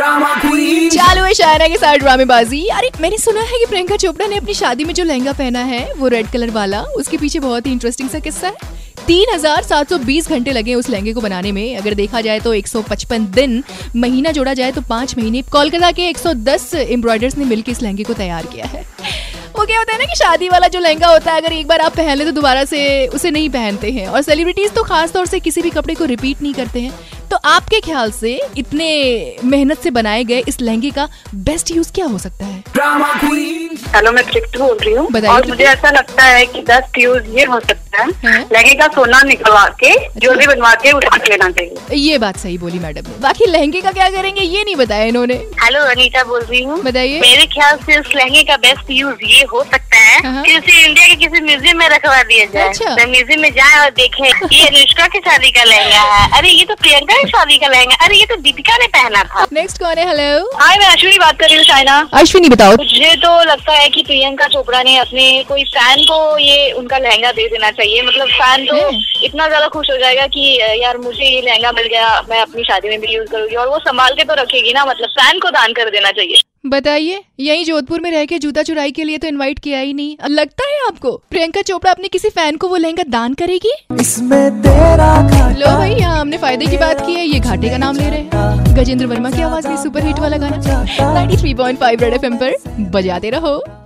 चालू है शायरा के साथ ड्रामेबाजी। अरे, मैंने सुना है कि प्रियंका चोपड़ा ने अपनी शादी में जो लहंगा पहना है, वो रेड कलर वाला, उसके पीछे बहुत ही इंटरेस्टिंग सा किस्सा है। तीन हज़ार सात सौ बीस घंटे लगे उस लहंगे को बनाने में। अगर देखा जाए तो 155 दिन महीना जोड़ा जाए तो पाँच महीने। कोलकाता के 110 एम्ब्रॉयडर्स ने मिलकर इस लहंगे को तैयार किया है। वो क्या होता है ना कि शादी वाला जो लहंगा होता है, अगर एक बार आप पहन ले तो दोबारा से उसे नहीं पहनते हैं। और सेलिब्रिटीज तो खास तौर से किसी भी कपड़े को रिपीट नहीं करते हैं। तो आपके ख्याल से इतने मेहनत से बनाए गए इस लहंगे का बेस्ट यूज़ क्या हो सकता है? हेलो मैं तृप्त बोल रही हूँ। और मुझे ऐसा लगता है कि बेस्ट यूज़ ये हो सकता है। हाँ। लहंगे का सोना निकलवा के ज्वेलरी बनवा के उठा लेना चाहिए। ये बात सही बोली मैडम बाकी लहंगे का क्या करेंगे ये नहीं बताया इन्होंने। हेलो अनीता बोल रही हूँ। बताइए। मेरे ख्याल से उस लहंगे का बेस्ट यूज़ ये हो सकता हाँ। है कि उसे इंडिया के किसी म्यूज़ियम में रखवा दिया जाए। अच्छा। तो म्यूज़ियम में जाए और देखे ये अनुष्का की शादी का लहंगा है। अरे ये तो प्रियंका की शादी का लहंगा अरे ये तो दीपिका ने पहना था। नेक्स्ट कौन है? हेलो हाय मैं अश्विनी बात कर रही हूँ शाइना अश्विनी बताओ। मुझे तो लगता है कि प्रियंका चोपड़ा ने अपने कोई फ़ैन को ये उनका लहंगा दे देना चाहिए। मतलब फ़ैन तो इतना ज़्यादा खुश हो जाएगा कि यार मुझे ये लहंगा मिल गया मैं अपनी शादी में भी यूज़ करूँगी। और वो संभाल के तो रखेगी ना मतलब फ़ैन को दान कर देना चाहिए। बताइए यही जोधपुर में रह के जूता चुराई के लिए तो इनवाइट किया ही नहीं। लगता है आपको प्रियंका चोपड़ा अपने किसी फ़ैन को वो लहंगा दान करेगी? इसमें तेरा लो हमने फ़ायदे की बात की है, ये घाटे का नाम ले रहे हैं। गजेंद्र वर्मा की आवाज़ में सुपर हिट वाला गाना। 93.5 रेड एफएम पर बजाते रहो।